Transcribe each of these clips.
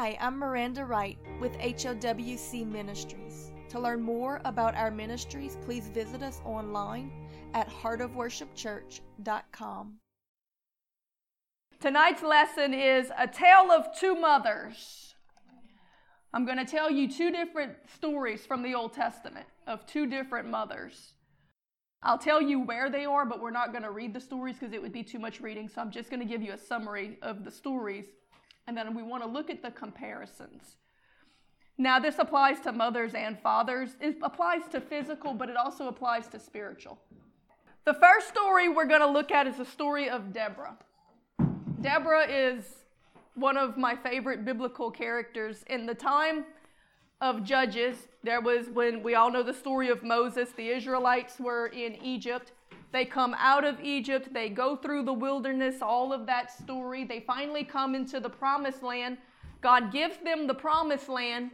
Hi, I'm Miranda Wright with HOWC Ministries. To learn more about our ministries, please visit us online at heartofworshipchurch.com. Tonight's lesson is A Tale of Two Mothers. I'm going to tell you two different stories from the Old Testament of two different mothers. I'll tell you where they are, but we're not going to read the stories because it would be too much reading. So I'm just going to give you a summary of the stories, and then we want to look at the comparisons. Now, this applies to mothers and fathers. It applies to physical, but it also applies to spiritual. The first story we're going to look at is the story of Deborah. Deborah is one of my favorite biblical characters. In the time of Judges, there was when we all know the story of Moses, the Israelites were in Egypt. They come out of Egypt, they go through the wilderness, all of that story. They finally come into the promised land. God gives them the promised land,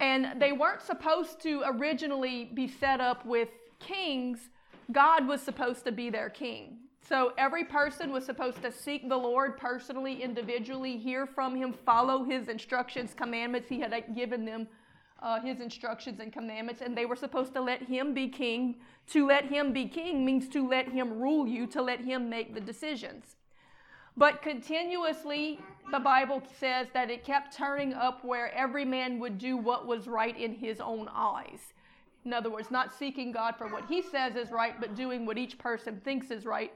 and they weren't supposed to originally be set up with kings. God was supposed to be their king. So every person was supposed to seek the Lord personally, individually, hear from Him, follow His instructions, commandments. He had given them uh, His instructions and commandments, and they were supposed to let Him be king. To let Him be king means to let Him rule you, to let Him make the decisions. But continuously, the Bible says that it kept turning up where every man would do what was right in his own eyes. In other words, not seeking God for what He says is right, but doing what each person thinks is right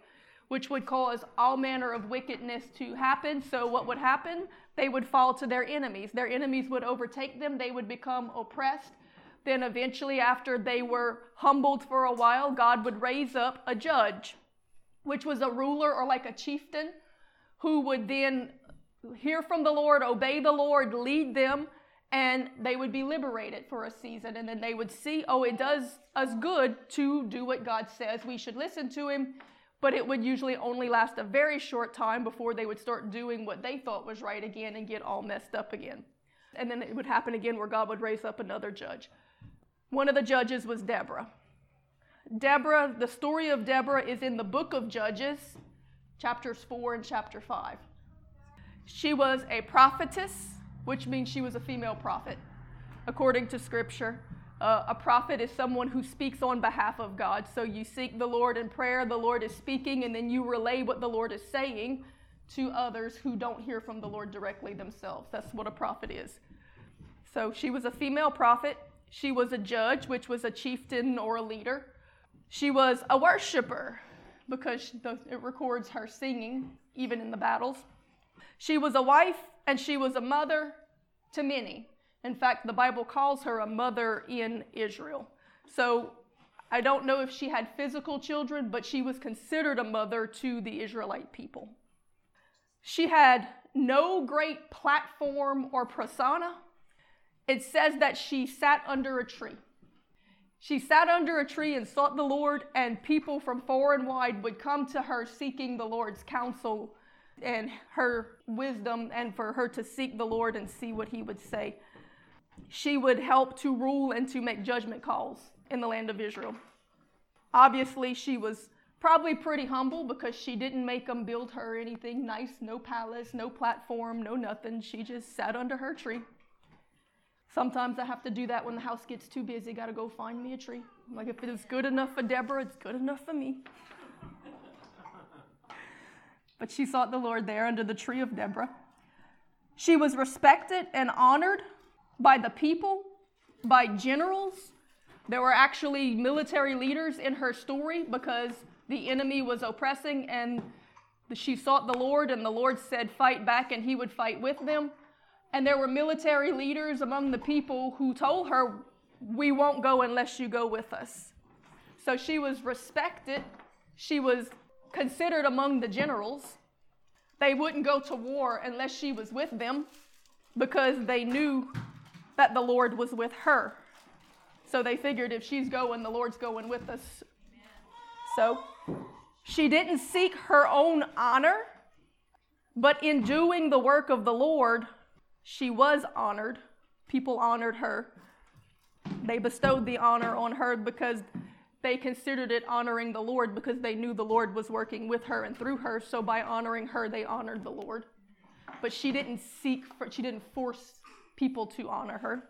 which would cause all manner of wickedness to happen. So, what would happen? They would fall to their enemies. Their enemies would overtake them, they would become oppressed. Then, eventually, after they were humbled for a while, God would raise up a judge, which was a ruler or like a chieftain who would then hear from the Lord, obey the Lord, lead them, and they would be liberated for a season. And then they would see, oh, it does us good to do what God says. We should listen to Him but it would usually only last a very short time before they would start doing what they thought was right again and get all messed up again. And then it would happen again where God would raise up another judge. One of the judges was Deborah. Deborah, the story of Deborah is in the book of Judges, chapters 4 and chapter 5. She was a prophetess, which means she was a female prophet, according to scripture. Uh, a prophet is someone who speaks on behalf of God. So you seek the Lord in prayer, the Lord is speaking, and then you relay what the Lord is saying to others who don't hear from the Lord directly themselves. That's what a prophet is. So she was a female prophet. She was a judge, which was a chieftain or a leader. She was a worshiper because it records her singing even in the battles. She was a wife and she was a mother to many. In fact, the Bible calls her a mother in Israel. So I don't know if she had physical children, but she was considered a mother to the Israelite people. She had no great platform or persona. It says that she sat under a tree. She sat under a tree and sought the Lord, and people from far and wide would come to her seeking the Lord's counsel and her wisdom, and for her to seek the Lord and see what he would say she would help to rule and to make judgment calls in the land of Israel. Obviously, she was probably pretty humble because she didn't make them build her anything nice no palace, no platform, no nothing. She just sat under her tree. Sometimes I have to do that when the house gets too busy. Got to go find me a tree. Like, if it is good enough for Deborah, it's good enough for me. but she sought the Lord there under the tree of Deborah. She was respected and honored by the people, by generals. There were actually military leaders in her story because the enemy was oppressing and she sought the Lord, and the Lord said, Fight back, and he would fight with them. And there were military leaders among the people who told her, We won't go unless you go with us. So she was respected. She was considered among the generals. They wouldn't go to war unless she was with them because they knew that the Lord was with her. So they figured if she's going, the Lord's going with us. So she didn't seek her own honor, but in doing the work of the Lord, she was honored. People honored her. They bestowed the honor on her because they considered it honoring the Lord because they knew the Lord was working with her and through her. So by honoring her, they honored the Lord. but she didn't seek for, she didn't force people to honor her.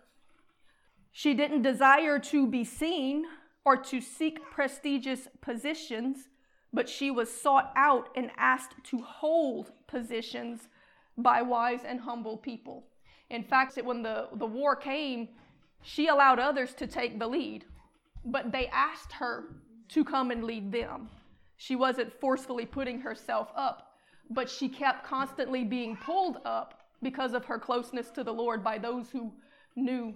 She didn't desire to be seen or to seek prestigious positions, but she was sought out and asked to hold positions by wise and humble people. In fact, when the, the war came, she allowed others to take the lead, but they asked her to come and lead them. She wasn't forcefully putting herself up, but she kept constantly being pulled up because of her closeness to the Lord by those who knew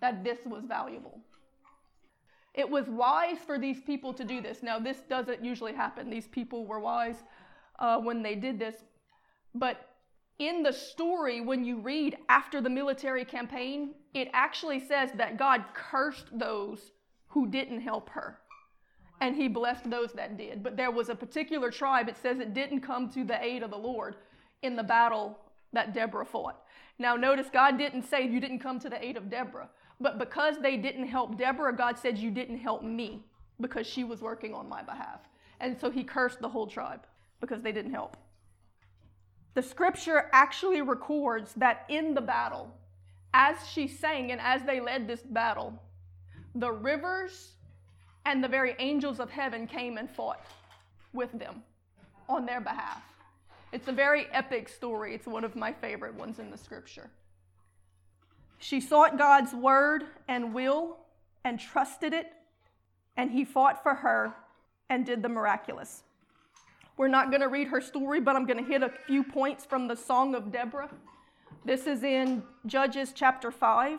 that this was valuable. It was wise for these people to do this. Now, this doesn't usually happen. These people were wise uh, when they did this. But in the story, when you read after the military campaign, it actually says that God cursed those who didn't help her. And he blessed those that did. But there was a particular tribe, it says it didn't come to the aid of the Lord in the battle that Deborah fought. Now, notice God didn't say you didn't come to the aid of Deborah. But because they didn't help Deborah, God said, You didn't help me because she was working on my behalf. And so he cursed the whole tribe because they didn't help. The scripture actually records that in the battle, as she sang and as they led this battle, the rivers and the very angels of heaven came and fought with them on their behalf. It's a very epic story. It's one of my favorite ones in the scripture. She sought God's word and will and trusted it, and he fought for her and did the miraculous. We're not going to read her story, but I'm going to hit a few points from the Song of Deborah. This is in Judges chapter 5, A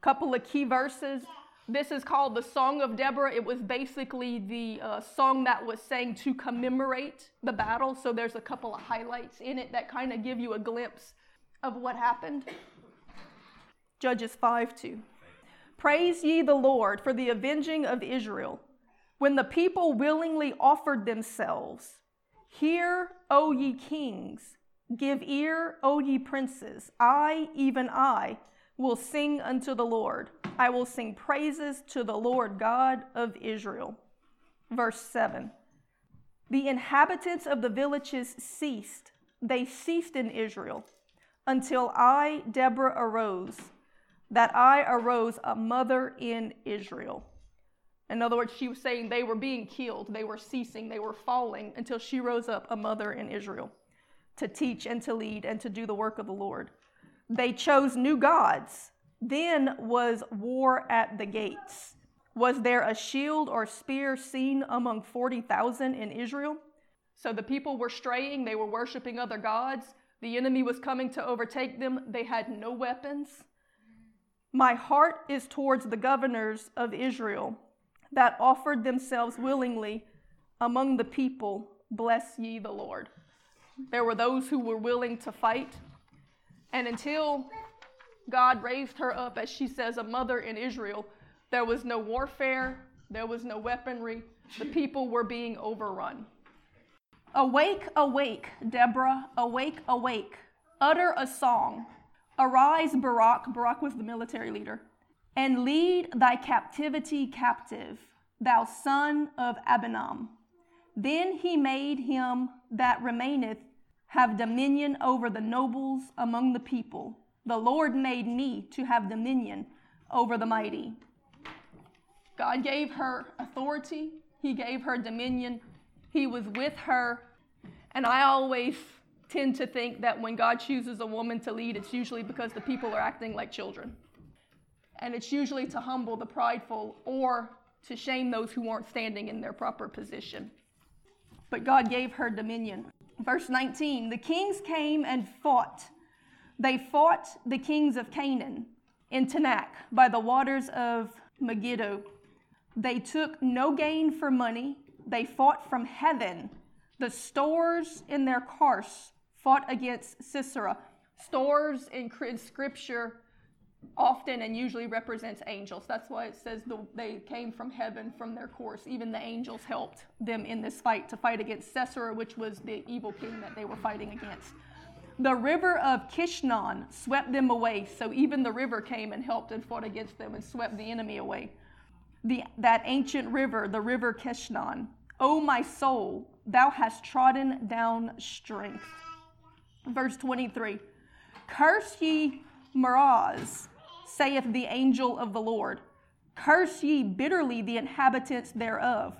couple of key verses. This is called the Song of Deborah. It was basically the uh, song that was sang to commemorate the battle. So there's a couple of highlights in it that kind of give you a glimpse of what happened. Judges 5 2. Praise ye the Lord for the avenging of Israel. When the people willingly offered themselves, Hear, O ye kings, give ear, O ye princes. I, even I, will sing unto the Lord. I will sing praises to the Lord God of Israel. Verse 7 The inhabitants of the villages ceased, they ceased in Israel, until I, Deborah, arose that I arose a mother in Israel. In other words, she was saying they were being killed, they were ceasing, they were falling until she rose up a mother in Israel to teach and to lead and to do the work of the Lord. They chose new gods. Then was war at the gates. Was there a shield or spear seen among 40,000 in Israel? So the people were straying, they were worshiping other gods. The enemy was coming to overtake them. They had no weapons. My heart is towards the governors of Israel that offered themselves willingly among the people. Bless ye the Lord. There were those who were willing to fight. And until God raised her up, as she says, a mother in Israel, there was no warfare, there was no weaponry. The people were being overrun. Awake, awake, Deborah, awake, awake. Utter a song Arise, Barak, Barak was the military leader, and lead thy captivity captive, thou son of Abinoam. Then he made him that remaineth have dominion over the nobles among the people. The Lord made me to have dominion over the mighty. God gave her authority, He gave her dominion, He was with her. And I always tend to think that when God chooses a woman to lead, it's usually because the people are acting like children. And it's usually to humble the prideful or to shame those who aren't standing in their proper position. But God gave her dominion. Verse 19 The kings came and fought. They fought the kings of Canaan in Taanach by the waters of Megiddo. They took no gain for money. They fought from heaven. The stores in their cars fought against Sisera. Stores in scripture often and usually represents angels. That's why it says the, they came from heaven from their course. Even the angels helped them in this fight to fight against Sisera, which was the evil king that they were fighting against. The river of Kishon swept them away, so even the river came and helped and fought against them and swept the enemy away. The, that ancient river, the river Kishon, O oh my soul, thou hast trodden down strength. Verse 23 Curse ye Meroz, saith the angel of the Lord. Curse ye bitterly the inhabitants thereof,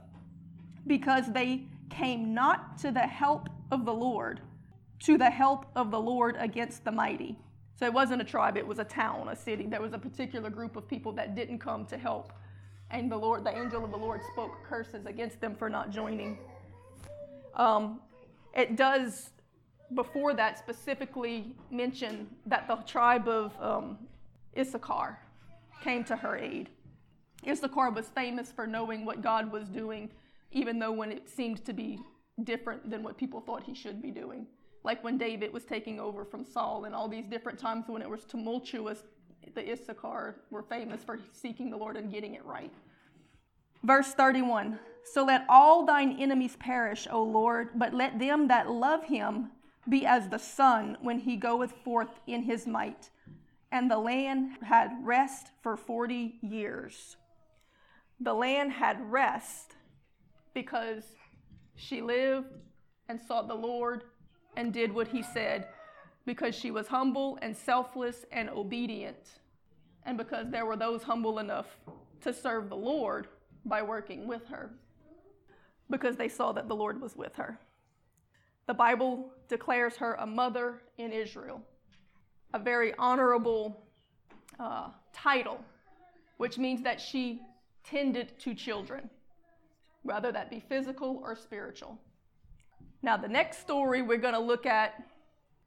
because they came not to the help of the Lord, to the help of the Lord against the mighty. So it wasn't a tribe, it was a town, a city. There was a particular group of people that didn't come to help. And the Lord, the angel of the Lord spoke curses against them for not joining. Um, it does, before that, specifically mention that the tribe of um, Issachar came to her aid. Issachar was famous for knowing what God was doing, even though when it seemed to be different than what people thought he should be doing. Like when David was taking over from Saul, and all these different times when it was tumultuous, the Issachar were famous for seeking the Lord and getting it right. Verse 31 So let all thine enemies perish, O Lord, but let them that love him be as the sun when he goeth forth in his might. And the land had rest for 40 years. The land had rest because she lived and sought the Lord and did what he said, because she was humble and selfless and obedient, and because there were those humble enough to serve the Lord by working with her, because they saw that the Lord was with her. The Bible declares her a mother in Israel, a very honorable uh, title, which means that she tended to children, whether that be physical or spiritual. Now, the next story we're going to look at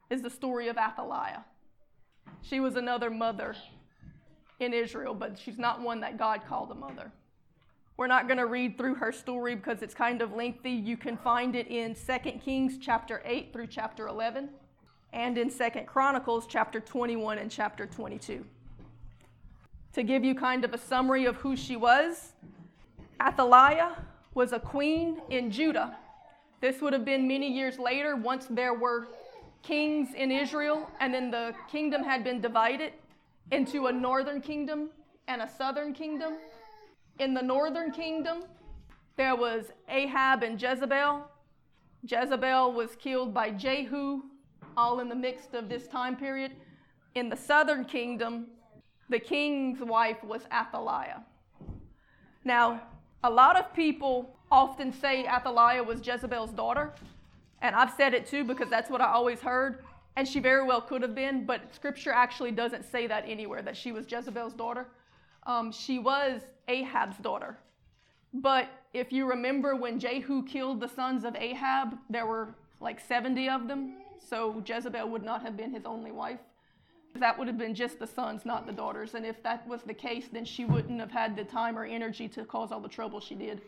is the story of Athaliah. She was another mother in Israel, but she's not one that God called a mother. We're not going to read through her story because it's kind of lengthy. You can find it in 2 Kings chapter 8 through chapter 11 and in 2 Chronicles chapter 21 and chapter 22. To give you kind of a summary of who she was, Athaliah was a queen in Judah this would have been many years later once there were kings in Israel and then the kingdom had been divided into a northern kingdom and a southern kingdom. In the northern kingdom, there was Ahab and Jezebel. Jezebel was killed by Jehu, all in the midst of this time period. In the southern kingdom, the king's wife was Athaliah. Now, a lot of people often say Athaliah was Jezebel's daughter. And I've said it too because that's what I always heard. And she very well could have been, but scripture actually doesn't say that anywhere that she was Jezebel's daughter. Um, she was Ahab's daughter. But if you remember when Jehu killed the sons of Ahab, there were like 70 of them. So Jezebel would not have been his only wife. That would have been just the sons, not the daughters. And if that was the case, then she wouldn't have had the time or energy to cause all the trouble she did.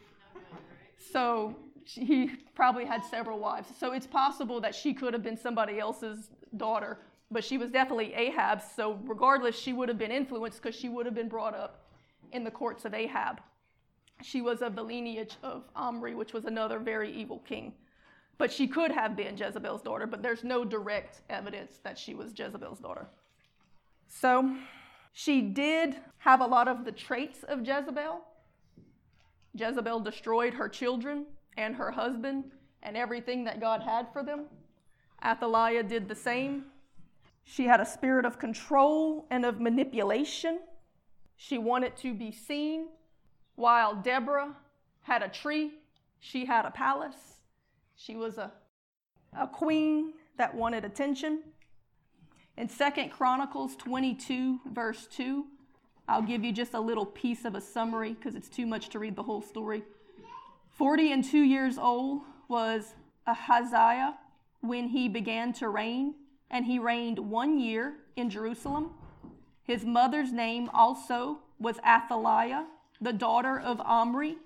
So he probably had several wives. So it's possible that she could have been somebody else's daughter, but she was definitely Ahab's. So regardless, she would have been influenced because she would have been brought up in the courts of Ahab. She was of the lineage of Omri, which was another very evil king. But she could have been Jezebel's daughter, but there's no direct evidence that she was Jezebel's daughter. So she did have a lot of the traits of Jezebel, Jezebel destroyed her children and her husband and everything that God had for them. Athaliah did the same. She had a spirit of control and of manipulation. She wanted to be seen, while Deborah had a tree, she had a palace. She was a, a queen that wanted attention. In Second Chronicles 22, verse 2, I'll give you just a little piece of a summary because it's too much to read the whole story. 40 and two years old was Ahaziah when he began to reign, and he reigned one year in Jerusalem. His mother's name also was Athaliah, the daughter of Omri.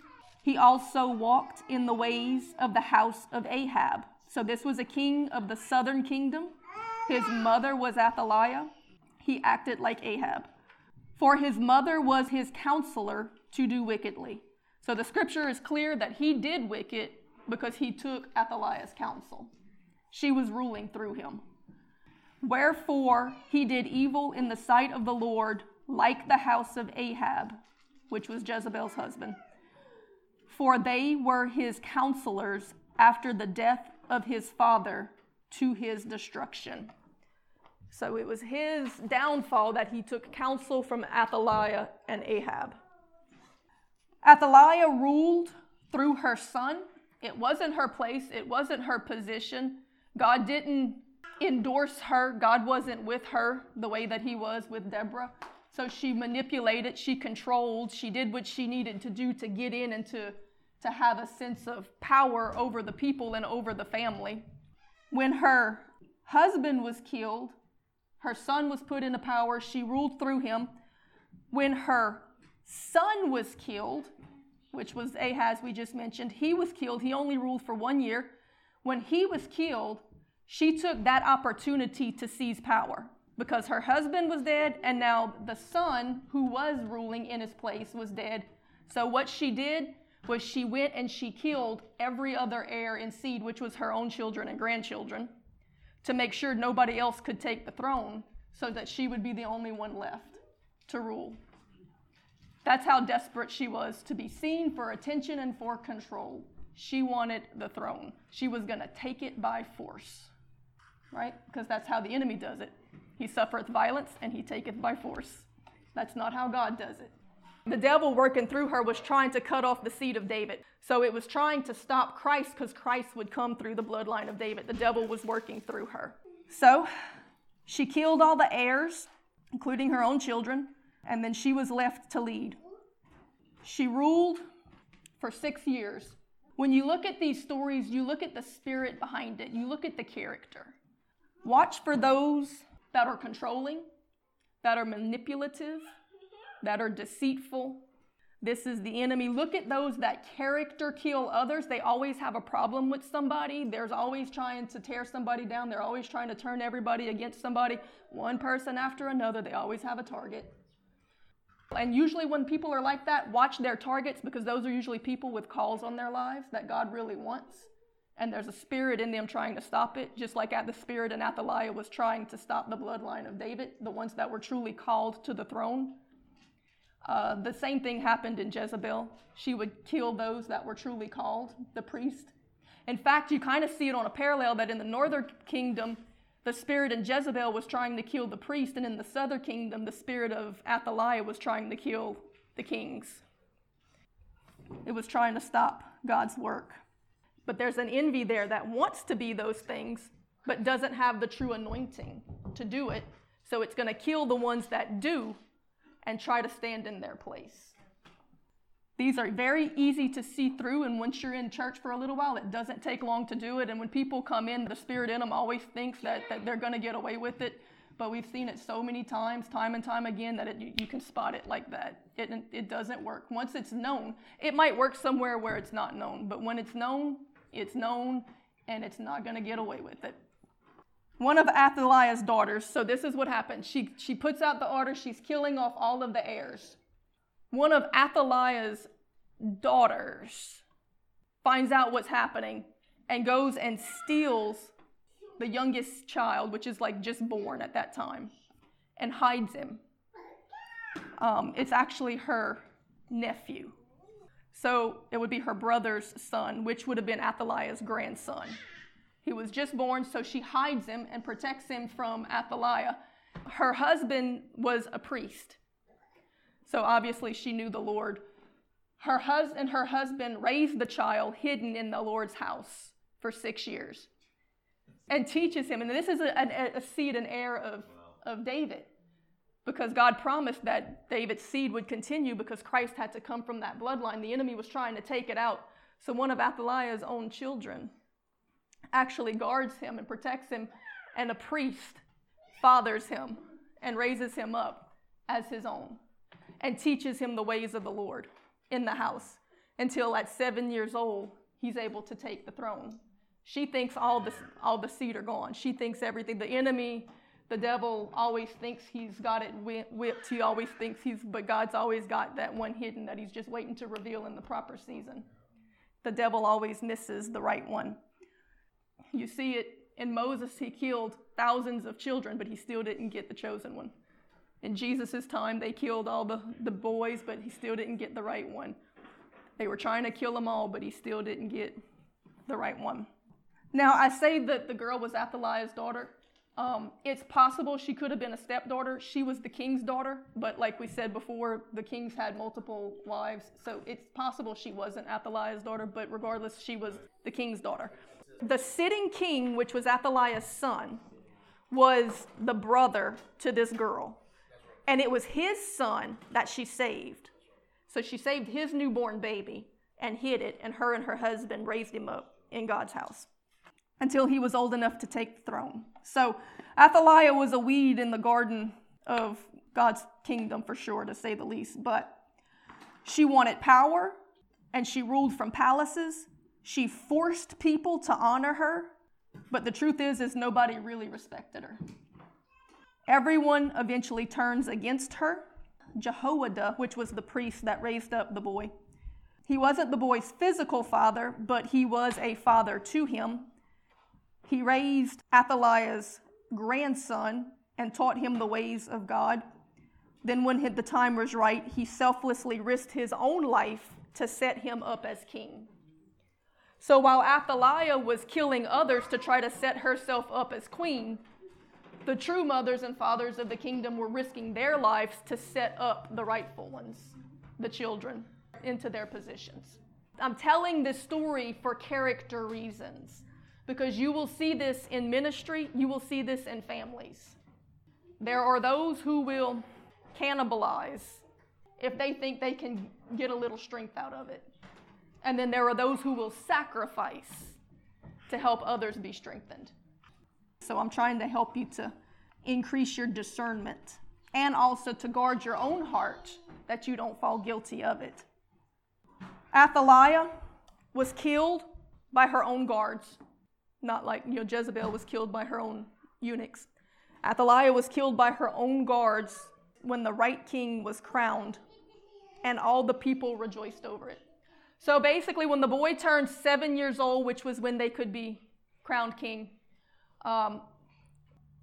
He also walked in the ways of the house of Ahab. So this was a king of the southern kingdom. His mother was Athaliah. He acted like Ahab for his mother was his counselor to do wickedly. So the scripture is clear that he did wicked because he took Athaliah's counsel. She was ruling through him. Wherefore he did evil in the sight of the Lord, like the house of Ahab, which was Jezebel's husband. For they were his counselors after the death of his father to his destruction. So it was his downfall that he took counsel from Athaliah and Ahab. Athaliah ruled through her son. It wasn't her place, it wasn't her position. God didn't endorse her, God wasn't with her the way that he was with Deborah. So she manipulated, she controlled, she did what she needed to do to get in and to, to have a sense of power over the people and over the family. When her husband was killed, her son was put into power, she ruled through him. When her son was killed, which was Ahaz, we just mentioned, he was killed. He only ruled for one year. When he was killed, she took that opportunity to seize power because her husband was dead and now the son who was ruling in his place was dead. So what she did was she went and she killed every other heir and seed, which was her own children and grandchildren, to make sure nobody else could take the throne so that she would be the only one left to rule. That's how desperate she was to be seen for attention and for control. She wanted the throne. She was going to take it by force, right? Because that's how the enemy does it. He suffereth violence and he taketh by force. That's not how God does it. The devil working through her was trying to cut off the seed of David. So it was trying to stop Christ because Christ would come through the bloodline of David. The devil was working through her. So she killed all the heirs, including her own children, and then she was left to lead. She ruled for six years. When you look at these stories, you look at the spirit behind it, you look at the character. Watch for those that are controlling, that are manipulative, that are deceitful. This is the enemy. Look at those that character kill others. They always have a problem with somebody. There's always trying to tear somebody down. They're always trying to turn everybody against somebody, one person after another. They always have a target. And usually, when people are like that, watch their targets because those are usually people with calls on their lives that God really wants and there's a spirit in them trying to stop it, just like at the spirit in Athaliah was trying to stop the bloodline of David, the ones that were truly called to the throne. Uh, the same thing happened in Jezebel. She would kill those that were truly called, the priest. In fact, you kind of see it on a parallel that in the northern kingdom, the spirit in Jezebel was trying to kill the priest, and in the southern kingdom, the spirit of Athaliah was trying to kill the kings. It was trying to stop God's work. But there's an envy there that wants to be those things, but doesn't have the true anointing to do it. So it's going to kill the ones that do and try to stand in their place. These are very easy to see through, and once you're in church for a little while, it doesn't take long to do it. And when people come in, the spirit in them always thinks that, that they're going to get away with it. But we've seen it so many times, time and time again, that it, you, you, can spot it like that. It, it doesn't work. Once it's known, it might work somewhere where it's not known, but when it's known, it's known, and it's not going to get away with it. One of Athaliah's daughters, so this is what happens. She, she puts out the order, she's killing off all of the heirs. One of Athaliah's daughters finds out what's happening and goes and steals the youngest child, which is like just born at that time, and hides him. Um, it's actually her nephew. So it would be her brother's son, which would have been Athaliah's grandson. He was just born, so she hides him and protects him from Athaliah. Her husband was a priest. So obviously she knew the Lord. Her husband and her husband raised the child hidden in the Lord's house for six years and teaches him. And this is a, a, a seed and heir of, of David because God promised that David's seed would continue because Christ had to come from that bloodline. The enemy was trying to take it out. So one of Athaliah's own children actually guards him and protects him, and a priest fathers him and raises him up as his own and teaches him the ways of the Lord in the house until at seven years old he's able to take the throne. She thinks all the, all the seed are gone. She thinks everything. The enemy the devil always thinks he's got it whipped. He always thinks he's, but God's always got that one hidden that he's just waiting to reveal in the proper season. The devil always misses the right one. You see it in Moses, he killed thousands of children, but he still didn't get the chosen one. In Jesus' time, they killed all the, the boys, but he still didn't get the right one. They were trying to kill them all, but he still didn't get the right one. Now, I say that the girl was Athaliah's daughter. Um, it's possible she could have been a stepdaughter. She was the king's daughter, but like we said before, the kings had multiple wives, so it's possible she wasn't Athaliah's daughter, but regardless, she was the king's daughter. The sitting king, which was Athaliah's son, was the brother to this girl. And it was his son that she saved. So she saved his newborn baby and hid it, and her and her husband raised him up in God's house until he was old enough to take the throne. So Athaliah was a weed in the garden of God's kingdom for sure, to say the least. But she wanted power and she ruled from palaces. She forced people to honor her. But the truth is, is nobody really respected her. Everyone eventually turns against her. Jehoiada, which was the priest that raised up the boy, he wasn't the boy's physical father, but he was a father to him. He raised Athaliah's grandson and taught him the ways of God. Then, when the time was right, he selflessly risked his own life to set him up as king. So while Athaliah was killing others to try to set herself up as queen, the true mothers and fathers of the kingdom were risking their lives to set up the rightful ones, the children, into their positions. I'm telling this story for character reasons because you will see this in ministry, you will see this in families. There are those who will cannibalize if they think they can get a little strength out of it. And then there are those who will sacrifice to help others be strengthened. So I'm trying to help you to increase your discernment and also to guard your own heart that you don't fall guilty of it. Athaliah was killed by her own guards, not like you know Jezebel was killed by her own eunuchs. Athaliah was killed by her own guards when the right king was crowned, and all the people rejoiced over it. So basically, when the boy turned seven years old, which was when they could be crowned king, um,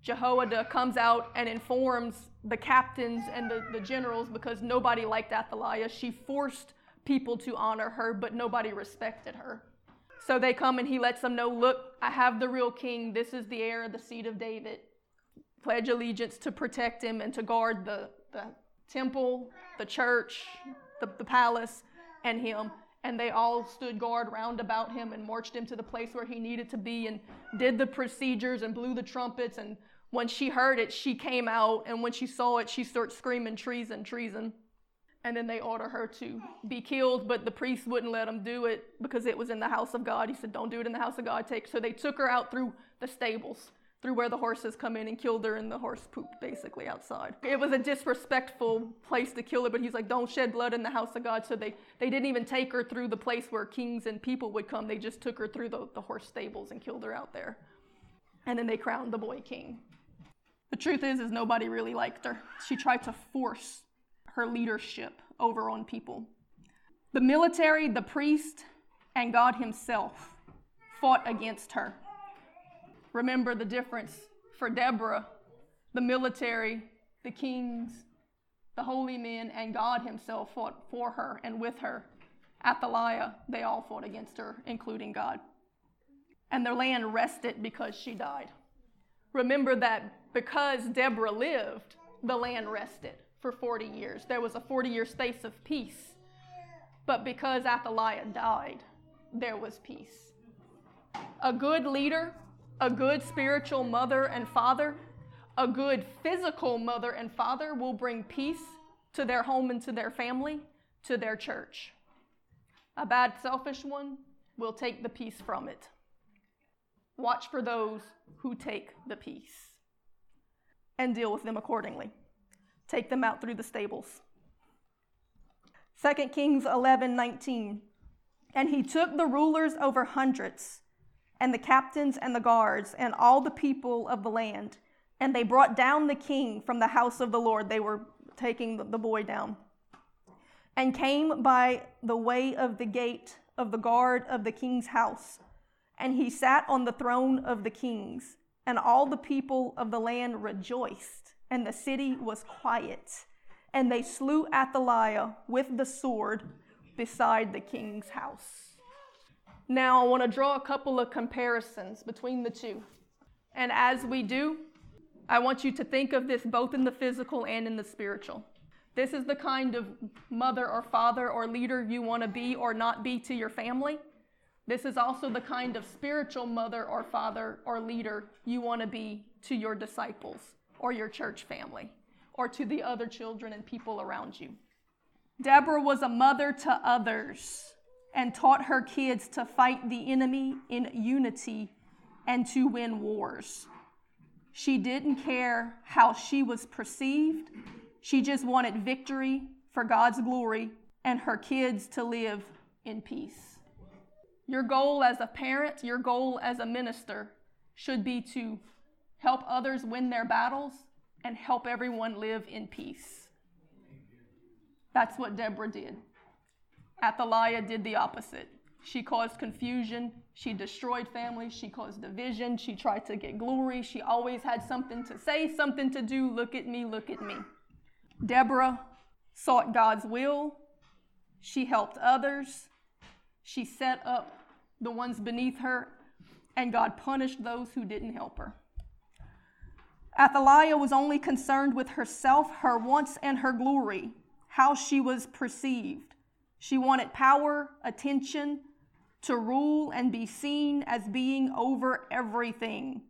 Jehoiada comes out and informs the captains and the, the generals because nobody liked Athaliah. She forced people to honor her, but nobody respected her. So they come and he lets them know look, I have the real king. This is the heir of the seed of David. Pledge allegiance to protect him and to guard the, the temple, the church, the, the palace, and him and they all stood guard round about him and marched him to the place where he needed to be and did the procedures and blew the trumpets and when she heard it she came out and when she saw it she started screaming treason treason and then they order her to be killed but the priest wouldn't let them do it because it was in the house of god he said don't do it in the house of god take so they took her out through the stables through where the horses come in and killed her and the horse pooped basically outside. It was a disrespectful place to kill her, but he's like, don't shed blood in the house of God. So they, they didn't even take her through the place where kings and people would come. They just took her through the, the horse stables and killed her out there. And then they crowned the boy king. The truth is, is nobody really liked her. She tried to force her leadership over on people. The military, the priest, and God himself fought against her. Remember the difference for Deborah, the military, the kings, the holy men, and God Himself fought for her and with her. Athaliah, they all fought against her, including God. And their land rested because she died. Remember that because Deborah lived, the land rested for 40 years. There was a 40 year space of peace. But because Athaliah died, there was peace. A good leader a good spiritual mother and father, a good physical mother and father will bring peace to their home and to their family, to their church. A bad, selfish one will take the peace from it. Watch for those who take the peace and deal with them accordingly. Take them out through the stables. 2 Kings 11 19. And he took the rulers over hundreds and the captains and the guards and all the people of the land. And they brought down the king from the house of the Lord. They were taking the boy down. And came by the way of the gate of the guard of the king's house. And he sat on the throne of the kings. And all the people of the land rejoiced. And the city was quiet. And they slew Athaliah with the sword beside the king's house. Now, I want to draw a couple of comparisons between the two. And as we do, I want you to think of this both in the physical and in the spiritual. This is the kind of mother or father or leader you want to be or not be to your family. This is also the kind of spiritual mother or father or leader you want to be to your disciples or your church family or to the other children and people around you. Deborah was a mother to others and taught her kids to fight the enemy in unity and to win wars. She didn't care how she was perceived, she just wanted victory for God's glory and her kids to live in peace. Your goal as a parent, your goal as a minister should be to help others win their battles and help everyone live in peace. That's what Deborah did. Athaliah did the opposite. She caused confusion. She destroyed families. She caused division. She tried to get glory. She always had something to say, something to do. Look at me, look at me. Deborah sought God's will. She helped others. She set up the ones beneath her, and God punished those who didn't help her. Athaliah was only concerned with herself, her wants, and her glory, how she was perceived. She wanted power, attention, to rule and be seen as being over everything.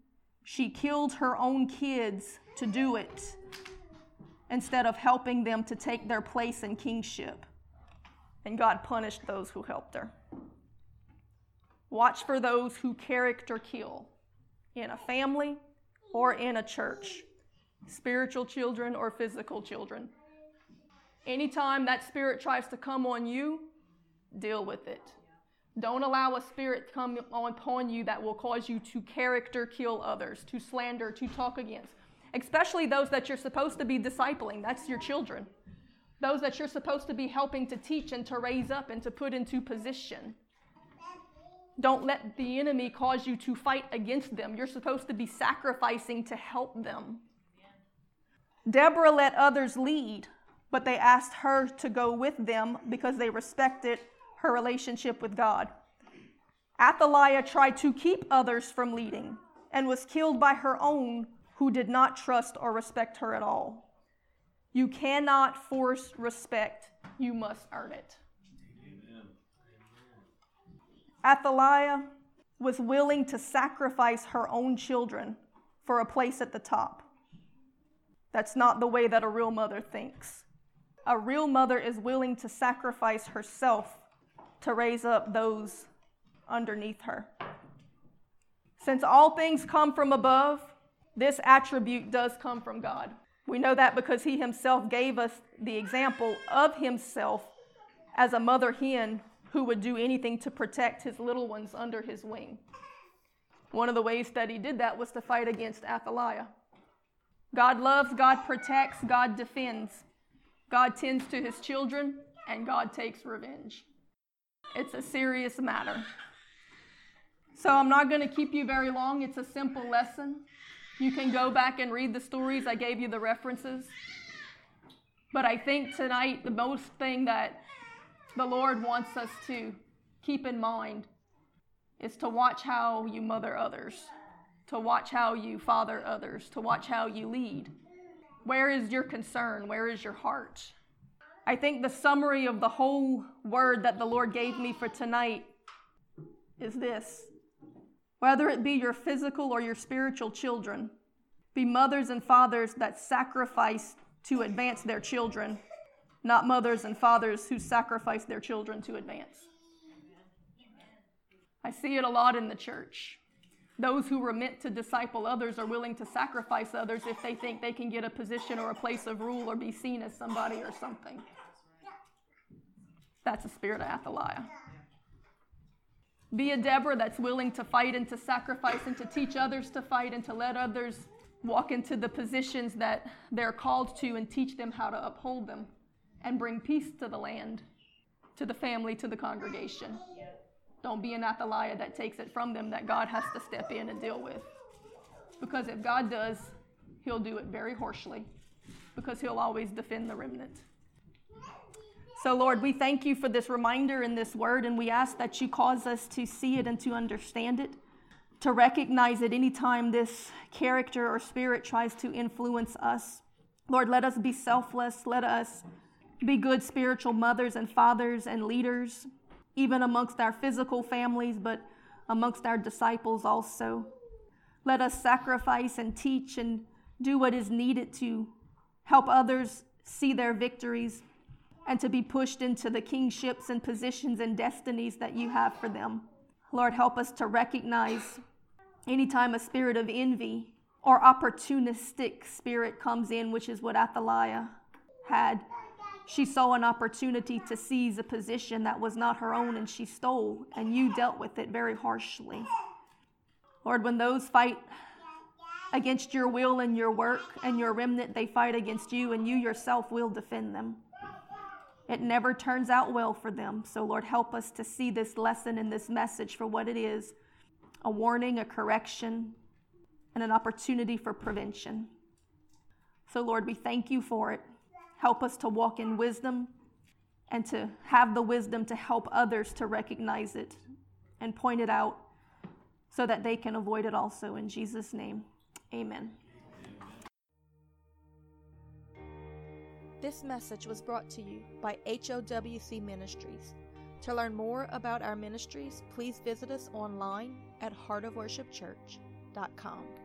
She killed her own kids to do it instead of helping them to take their place in kingship. And God punished those who helped her. Watch for those who character kill in a family or in a church, spiritual children or physical children. Anytime that spirit tries to come on you, deal with it. Don't allow a spirit to come upon you that will cause you to character kill others, to slander, to talk against, especially those that you're supposed to be discipling. That's your children. Those that you're supposed to be helping to teach and to raise up and to put into position. Don't let the enemy cause you to fight against them. You're supposed to be sacrificing to help them. Deborah let others lead, but they asked her to go with them because they respected her relationship with God. Athaliah tried to keep others from leading and was killed by her own who did not trust or respect her at all. You cannot force respect, you must earn it. Athaliah was willing to sacrifice her own children for a place at the top. That's not the way that a real mother thinks. A real mother is willing to sacrifice herself to raise up those underneath her. Since all things come from above, this attribute does come from God. We know that because He Himself gave us the example of Himself as a mother hen who would do anything to protect his little ones under his wing. One of the ways that he did that was to fight against Athaliah. God loves, God protects, God defends. God tends to his children, and God takes revenge. It's a serious matter. So I'm not going to keep you very long. It's a simple lesson. You can go back and read the stories. I gave you the references. But I think tonight the most thing that the Lord wants us to keep in mind is to watch how you mother others, to watch how you father others, to watch how you lead. Where is your concern? Where is your heart? I think the summary of the whole word that the Lord gave me for tonight is this whether it be your physical or your spiritual children, be mothers and fathers that sacrifice to advance their children not mothers and fathers who sacrifice their children to advance. I see it a lot in the church. Those who were meant to disciple others are willing to sacrifice others if they think they can get a position or a place of rule or be seen as somebody or something. That's the spirit of Athaliah. Be a Deborah that's willing to fight and to sacrifice and to teach others to fight and to let others walk into the positions that they're called to and teach them how to uphold them and bring peace to the land, to the family, to the congregation. Don't be an Athaliah that takes it from them that God has to step in and deal with. Because if God does, He'll do it very harshly, because He'll always defend the remnant. So, Lord, we thank you for this reminder in this word, and we ask that you cause us to see it and to understand it, to recognize it anytime this character or spirit tries to influence us. Lord, let us be selfless. Let us be good spiritual mothers and fathers and leaders, even amongst our physical families, but amongst our disciples also. Let us sacrifice and teach and do what is needed to help others see their victories and to be pushed into the kingships and positions and destinies that you have for them. Lord, help us to recognize anytime a spirit of envy or opportunistic spirit comes in, which is what Athaliah had. She saw an opportunity to seize a position that was not her own and she stole, and you dealt with it very harshly. Lord, when those fight against your will and your work and your remnant, they fight against you, and you yourself will defend them. It never turns out well for them. So, Lord, help us to see this lesson and this message for what it is a warning, a correction, and an opportunity for prevention. So, Lord, we thank you for it. Help us to walk in wisdom and to have the wisdom to help others to recognize it and point it out so that they can avoid it also. In Jesus' name, amen. This message was brought to you by HOWC Ministries. To learn more about our ministries, please visit us online at heartofworshipchurch.com.